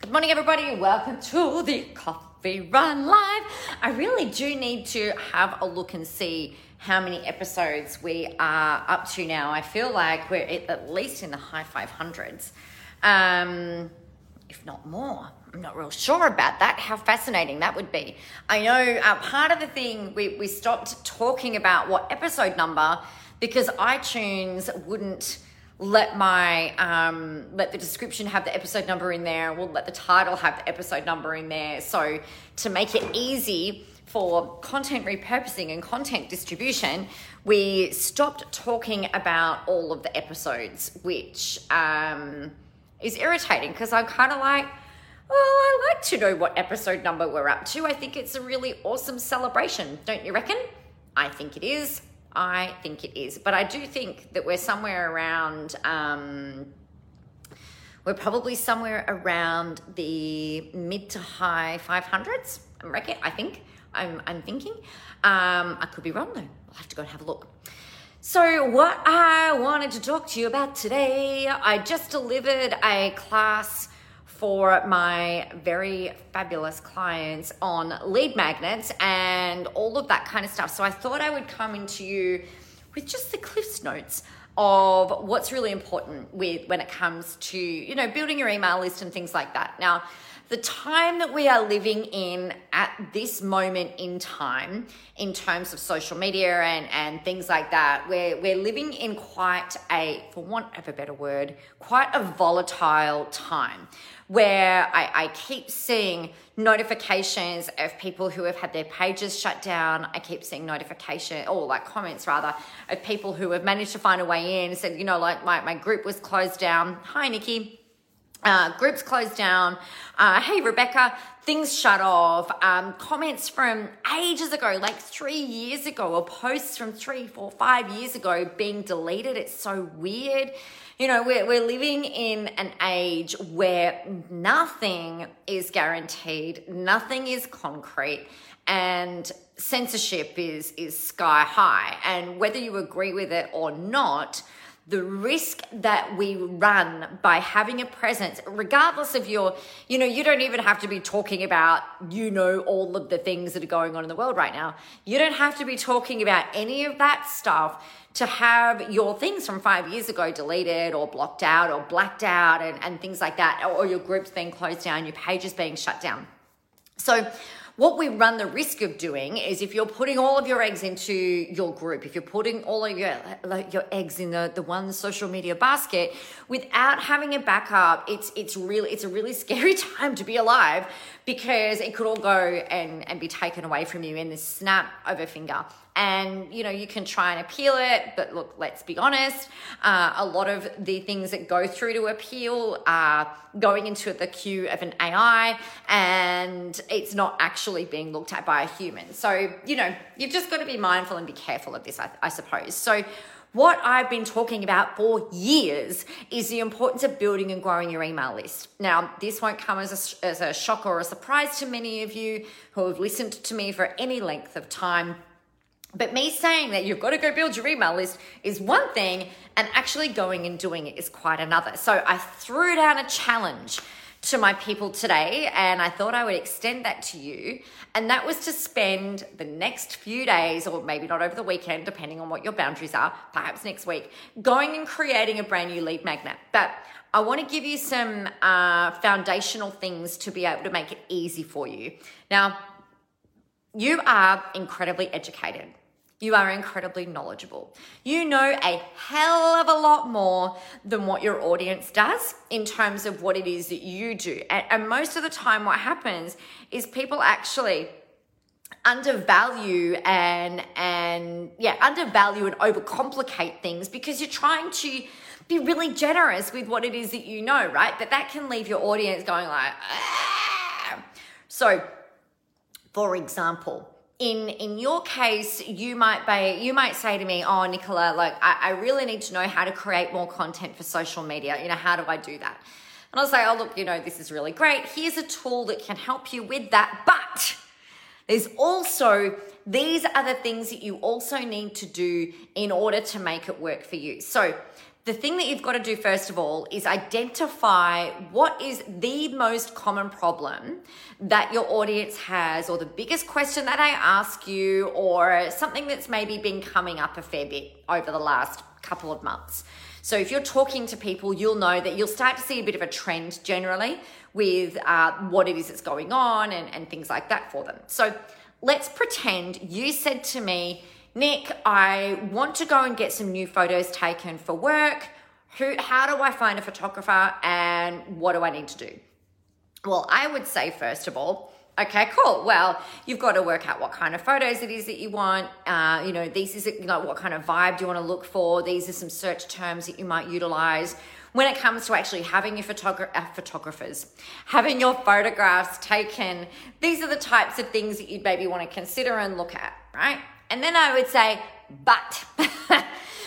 Good morning, everybody. Welcome to the Coffee Run Live. I really do need to have a look and see how many episodes we are up to now. I feel like we're at least in the high 500s, um, if not more. I'm not real sure about that, how fascinating that would be. I know uh, part of the thing, we, we stopped talking about what episode number because iTunes wouldn't let my um, let the description have the episode number in there. We'll let the title have the episode number in there. So to make it easy for content repurposing and content distribution we stopped talking about all of the episodes which um, is irritating because i'm kind of like well i like to know what episode number we're up to. I think it's a really awesome celebration don't you reckon? I think it is I think it is. But I do think that we're somewhere around, um, we're probably somewhere around the mid to high 500s, I reckon, I think. I'm, I'm thinking. Um, I could be wrong though. I'll have to go and have a look. So, what I wanted to talk to you about today, I just delivered a class for my very fabulous clients on lead magnets and all of that kind of stuff. So I thought I would come into you with just the cliffs notes of what's really important with when it comes to, you know, building your email list and things like that. Now, the time that we are living in at this moment in time, in terms of social media and, and things like that, we're, we're living in quite a, for want of a better word, quite a volatile time where I, I keep seeing notifications of people who have had their pages shut down. I keep seeing notification or like comments rather of people who have managed to find a way in. Said, you know, like my, my group was closed down. Hi, Nikki. Uh, groups closed down. Uh, hey, Rebecca, things shut off. Um, comments from ages ago, like three years ago, or posts from three, four, five years ago being deleted. It's so weird. You know, we're, we're living in an age where nothing is guaranteed, nothing is concrete, and censorship is, is sky high. And whether you agree with it or not, the risk that we run by having a presence, regardless of your, you know, you don't even have to be talking about, you know, all of the things that are going on in the world right now. You don't have to be talking about any of that stuff to have your things from five years ago deleted or blocked out or blacked out and, and things like that, or your groups being closed down, your pages being shut down. So, what we run the risk of doing is if you're putting all of your eggs into your group, if you're putting all of your like your eggs in the, the one social media basket without having a backup, it's it's really it's a really scary time to be alive because it could all go and, and be taken away from you in the snap of a finger and you know you can try and appeal it but look let's be honest uh, a lot of the things that go through to appeal are going into the queue of an ai and it's not actually being looked at by a human so you know you've just got to be mindful and be careful of this i, I suppose so what I've been talking about for years is the importance of building and growing your email list. Now, this won't come as a, as a shock or a surprise to many of you who have listened to me for any length of time. But me saying that you've got to go build your email list is one thing, and actually going and doing it is quite another. So I threw down a challenge to my people today, and I thought I would extend that to you. And that was to spend the next few days, or maybe not over the weekend, depending on what your boundaries are, perhaps next week, going and creating a brand new lead magnet. But I want to give you some uh, foundational things to be able to make it easy for you. Now, you are incredibly educated. You are incredibly knowledgeable. You know a hell of a lot more than what your audience does in terms of what it is that you do. And, and most of the time, what happens is people actually undervalue and and yeah undervalue and overcomplicate things because you're trying to be really generous with what it is that you know right but that can leave your audience going like ah. so for example in in your case you might be you might say to me oh nicola like I, I really need to know how to create more content for social media. You know how do i do that? And i'll say oh look you know this is really great. Here's a tool that can help you with that but there's also these are the things that you also need to do in order to make it work for you. So the thing that you've got to do first of all is identify what is the most common problem that your audience has, or the biggest question that I ask you, or something that's maybe been coming up a fair bit over the last couple of months. So, if you're talking to people, you'll know that you'll start to see a bit of a trend generally with uh, what it is that's going on and, and things like that for them. So, let's pretend you said to me, Nick, I want to go and get some new photos taken for work. Who, how do I find a photographer and what do I need to do? Well, I would say, first of all, okay, cool. Well, you've got to work out what kind of photos it is that you want. Uh, you know, these is like what kind of vibe do you want to look for. These are some search terms that you might utilize when it comes to actually having your photogra- uh, photographers, having your photographs taken. These are the types of things that you'd maybe want to consider and look at, right? And then I would say, but.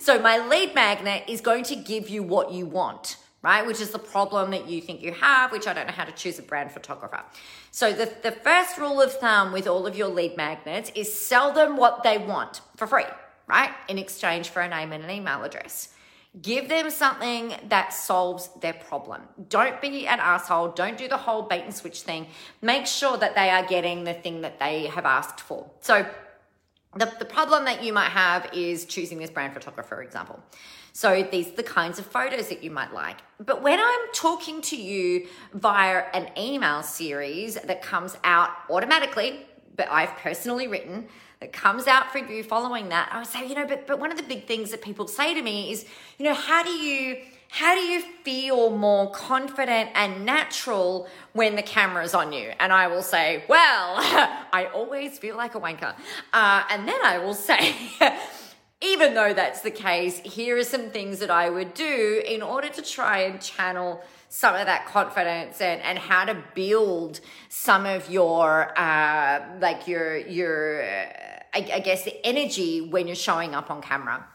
so my lead magnet is going to give you what you want, right? Which is the problem that you think you have, which I don't know how to choose a brand photographer. So the, the first rule of thumb with all of your lead magnets is sell them what they want for free, right? In exchange for a name and an email address. Give them something that solves their problem. Don't be an asshole. Don't do the whole bait and switch thing. Make sure that they are getting the thing that they have asked for. So the, the problem that you might have is choosing this brand photographer, for example. So these are the kinds of photos that you might like. But when I'm talking to you via an email series that comes out automatically, but I've personally written, that comes out for you following that, I would say, you know, but but one of the big things that people say to me is, you know, how do you how do you feel more confident and natural when the camera's on you? And I will say, well, I always feel like a wanker. Uh, and then I will say, even though that's the case, here are some things that I would do in order to try and channel some of that confidence and, and how to build some of your uh, like your your uh, I, I guess the energy when you're showing up on camera.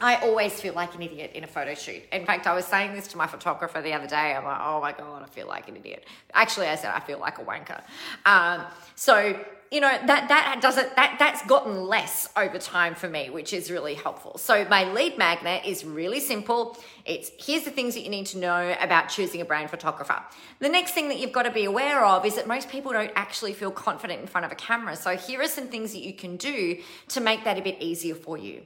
I always feel like an idiot in a photo shoot. In fact, I was saying this to my photographer the other day. I'm like, oh my God, I feel like an idiot. Actually, I said I feel like a wanker. Um, so, you know, that, that doesn't, that, that's gotten less over time for me, which is really helpful. So my lead magnet is really simple. It's here's the things that you need to know about choosing a brand photographer. The next thing that you've got to be aware of is that most people don't actually feel confident in front of a camera. So here are some things that you can do to make that a bit easier for you.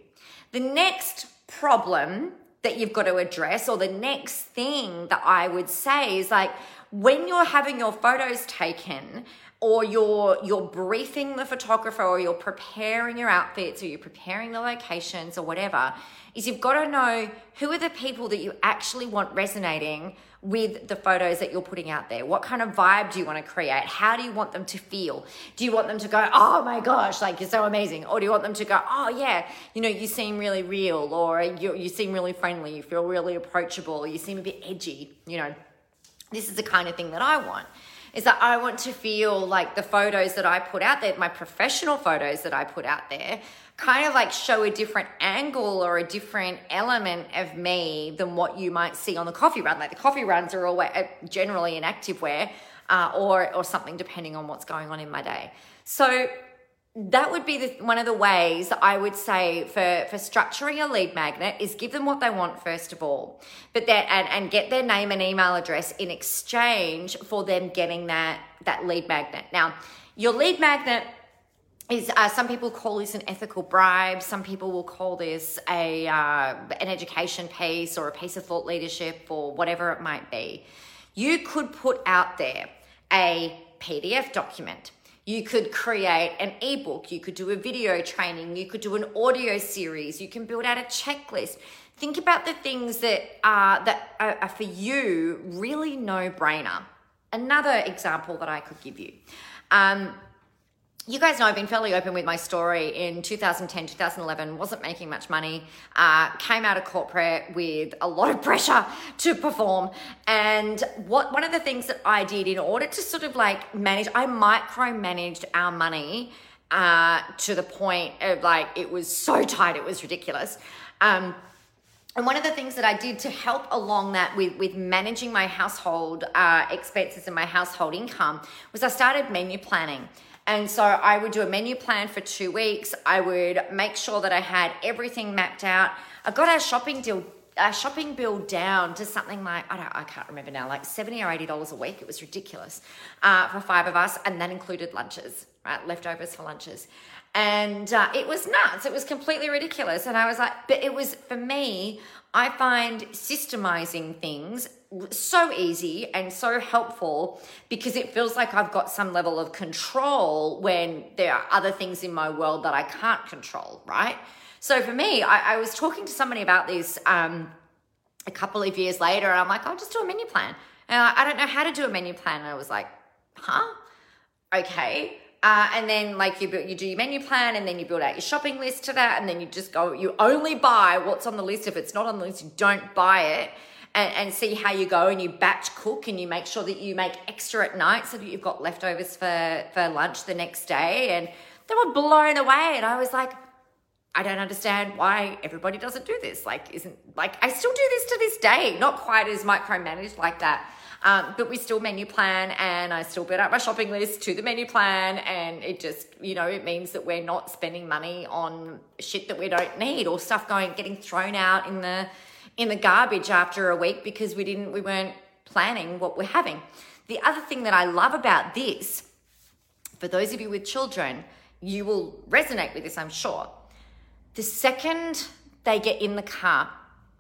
The next problem that you've got to address, or the next thing that I would say is like when you're having your photos taken, or you're you're briefing the photographer or you're preparing your outfits or you're preparing the locations or whatever is you've got to know who are the people that you actually want resonating with the photos that you're putting out there? What kind of vibe do you want to create? How do you want them to feel? Do you want them to go oh my gosh like you're so amazing or do you want them to go oh yeah you know you seem really real or you, you seem really friendly you feel really approachable you seem a bit edgy you know? This is the kind of thing that i want is that I want to feel like the photos that I put out there, my professional photos that I put out there, kind of like show a different angle or a different element of me than what you might see on the coffee run. Like the coffee runs are always uh, generally in activewear uh, or or something depending on what's going on in my day. So that would be the, one of the ways I would say for, for structuring a lead magnet is give them what they want first of all, but that and, and get their name and email address in exchange for them getting that that lead magnet. Now, your lead magnet is uh, some people call this an ethical bribe. Some people will call this a uh, an education piece or a piece of thought leadership or whatever it might be. You could put out there a PDF document you could create an ebook, you could do a video training, you could do an audio series, you can build out a checklist. Think about the things that are that are, for you really no brainer. Another example that I could give you. Um, you guys know I've been fairly open with my story. In 2010, 2011, wasn't making much money, uh, came out of corporate with a lot of pressure to perform. And what one of the things that I did in order to sort of like manage, I micromanaged our money uh, to the point of like it was so tight, it was ridiculous. Um, and one of the things that I did to help along that with, with managing my household uh, expenses and my household income was I started menu planning. And so I would do a menu plan for two weeks. I would make sure that I had everything mapped out. I got our shopping deal our shopping bill down to something like I don't I can't remember now, like seventy or eighty dollars a week. It was ridiculous uh, for five of us, and that included lunches, right? Leftovers for lunches, and uh, it was nuts. It was completely ridiculous, and I was like, but it was for me. I find systemizing things so easy and so helpful because it feels like I've got some level of control when there are other things in my world that I can't control, right? So for me, I, I was talking to somebody about this um, a couple of years later, and I'm like, I'll just do a menu plan. And I, I don't know how to do a menu plan. And I was like, huh? Okay. Uh, and then like you build, you do your menu plan and then you build out your shopping list to that and then you just go you only buy what's on the list if it's not on the list you don't buy it and, and see how you go and you batch cook and you make sure that you make extra at night so that you've got leftovers for for lunch the next day and they were blown away and I was like I don't understand why everybody doesn't do this. Like, isn't like I still do this to this day, not quite as micromanaged like that. Um, but we still menu plan and I still build out my shopping list to the menu plan. And it just, you know, it means that we're not spending money on shit that we don't need or stuff going, getting thrown out in the, in the garbage after a week because we didn't, we weren't planning what we're having. The other thing that I love about this, for those of you with children, you will resonate with this, I'm sure the second they get in the car,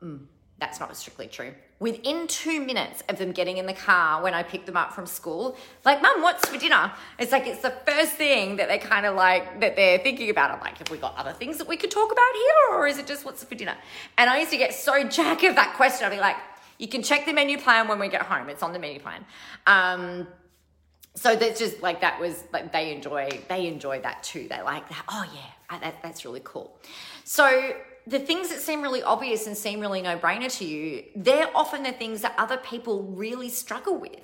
mm, that's not strictly true. Within two minutes of them getting in the car when I pick them up from school, like, Mum, what's for dinner? It's like it's the first thing that they kind of like that they're thinking about. I'm like, have we got other things that we could talk about here, or is it just what's for dinner? And I used to get so jack of that question. I'd be like, you can check the menu plan when we get home. It's on the menu plan. Um, so that's just like that was like they enjoy they enjoy that too. They like that. Oh yeah, that, that's really cool. So the things that seem really obvious and seem really no brainer to you, they're often the things that other people really struggle with.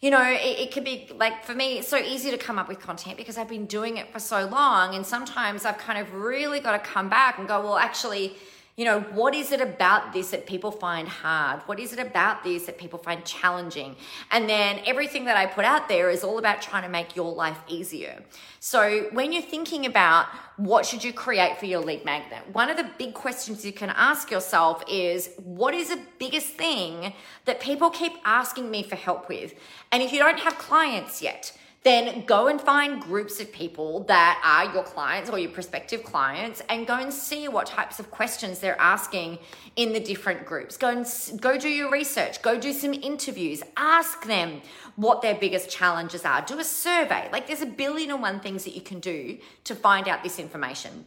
You know, it, it could be like for me, it's so easy to come up with content because I've been doing it for so long. And sometimes I've kind of really got to come back and go, well, actually, you know, what is it about this that people find hard? What is it about this that people find challenging? And then everything that I put out there is all about trying to make your life easier. So when you're thinking about what should you create for your lead magnet, one of the big questions you can ask yourself is what is the biggest thing that people keep asking me for help with? And if you don't have clients yet, then go and find groups of people that are your clients or your prospective clients and go and see what types of questions they're asking in the different groups. Go and go do your research, go do some interviews, ask them what their biggest challenges are. Do a survey. Like there's a billion and one things that you can do to find out this information.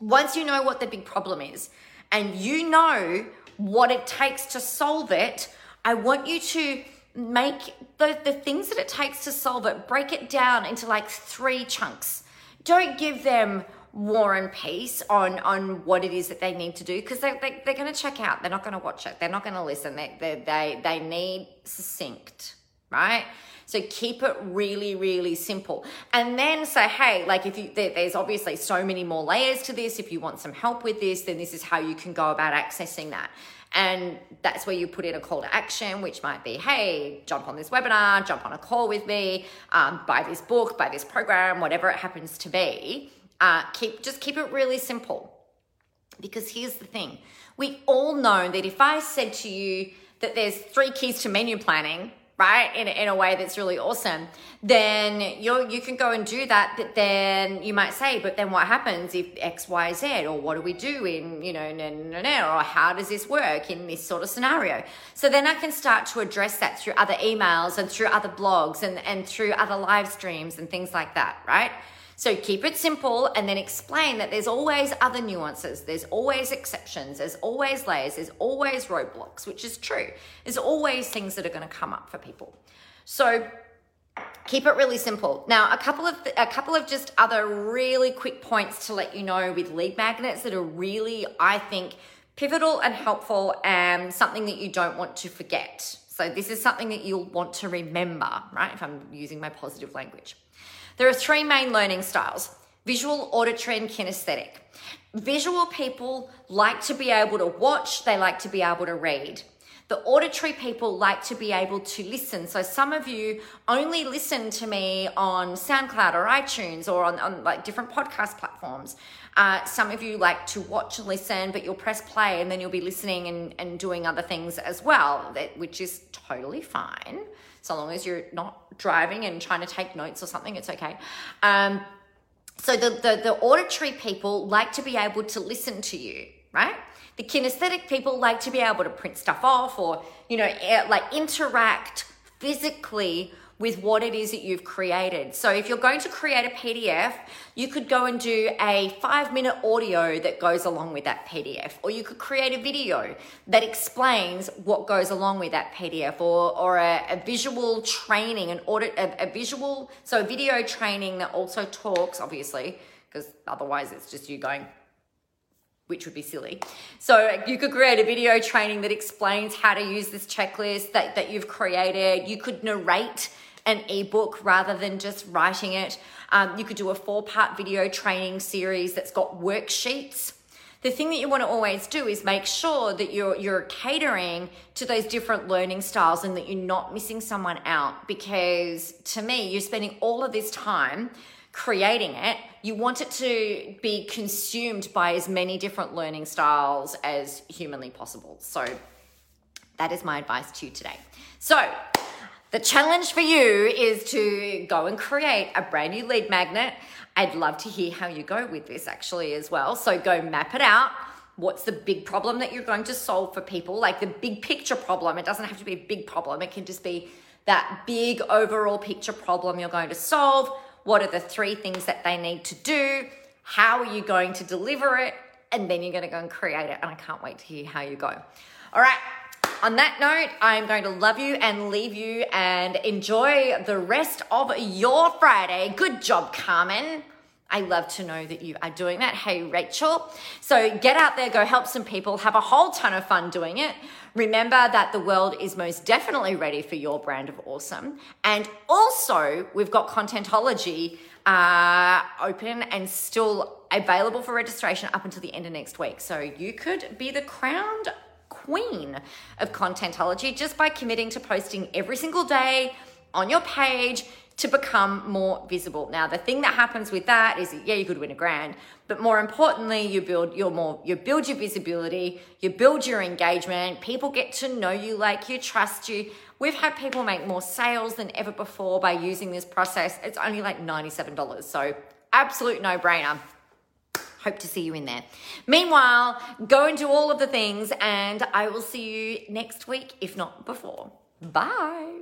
Once you know what the big problem is and you know what it takes to solve it, I want you to make the, the things that it takes to solve it, break it down into like three chunks. Don't give them war and peace on on what it is that they need to do because they, they, they're going to check out. They're not going to watch it. They're not going to listen. They, they they they need succinct right so keep it really really simple and then say hey like if you there, there's obviously so many more layers to this if you want some help with this then this is how you can go about accessing that and that's where you put in a call to action, which might be, hey, jump on this webinar, jump on a call with me, um, buy this book, buy this program, whatever it happens to be. Uh, keep just keep it really simple. Because here's the thing: we all know that if I said to you that there's three keys to menu planning, right in, in a way that's really awesome then you you can go and do that but then you might say but then what happens if x y z? Or what do we do in you know no, no, or how does this work in this sort of scenario? So then i can start to address that through other emails and through other blogs and, and through other live streams and things like that right so keep it simple and then explain that there's always other nuances, there's always exceptions, there's always layers, there's always roadblocks, which is true. There's always things that are going to come up for people. So keep it really simple. Now, a couple of a couple of just other really quick points to let you know with lead magnets that are really I think pivotal and helpful and something that you don't want to forget. So this is something that you'll want to remember, right? If I'm using my positive language. There are three main learning styles visual, auditory, and kinesthetic. Visual people like to be able to watch, they like to be able to read. The auditory people like to be able to listen. So some of you only listen to me on SoundCloud or iTunes or on, on like different podcast platforms. Uh, some of you like to watch and listen, but you'll press play and then you'll be listening and, and doing other things as well, that, which is totally fine. So long as you're not driving and trying to take notes or something, it's okay. Um, so the, the, the auditory people like to be able to listen to you, right? The kinesthetic people like to be able to print stuff off or, you know, eh, like interact physically with what it is that you've created. So if you're going to create a PDF, you could go and do a five minute audio that goes along with that PDF, or you could create a video that explains what goes along with that PDF, or, or a, a visual training, an audit, a, a visual, so a video training that also talks, obviously, because otherwise it's just you going, which would be silly. So you could create a video training that explains how to use this checklist that, that you've created. You could narrate an ebook rather than just writing it. Um, you could do a four part video training series that's got worksheets. The thing that you want to always do is make sure that you're you're catering to those different learning styles and that you're not missing someone out because to me you're spending all of this time creating it, you want it to be consumed by as many different learning styles as humanly possible. So, that is my advice to you today. So, the challenge for you is to go and create a brand new lead magnet. I'd love to hear how you go with this actually as well. So, go map it out. What's the big problem that you're going to solve for people? Like the big picture problem. It doesn't have to be a big problem, it can just be that big overall picture problem you're going to solve what are the three things that they need to do? How are you going to deliver it? And then you're going to go and create it. And I can't wait to hear how you go. All right. On that note, I'm going to love you and leave you and enjoy the rest of your Friday. Good job, Carmen. I love to know that you are doing that. Hey, Rachel. So get out there, go help some people, have a whole ton of fun doing it. Remember that the world is most definitely ready for your brand of awesome. And also, we've got Contentology uh, open and still available for registration up until the end of next week. So you could be the crowned queen of Contentology just by committing to posting every single day on your page to become more visible. Now, the thing that happens with that is, yeah, you could win a grand, but more importantly, you build your more, you build your visibility, you build your engagement. People get to know you, like you, trust you. We've had people make more sales than ever before by using this process. It's only like $97. So, absolute no brainer. Hope to see you in there. Meanwhile, go and do all of the things, and I will see you next week, if not before. Bye.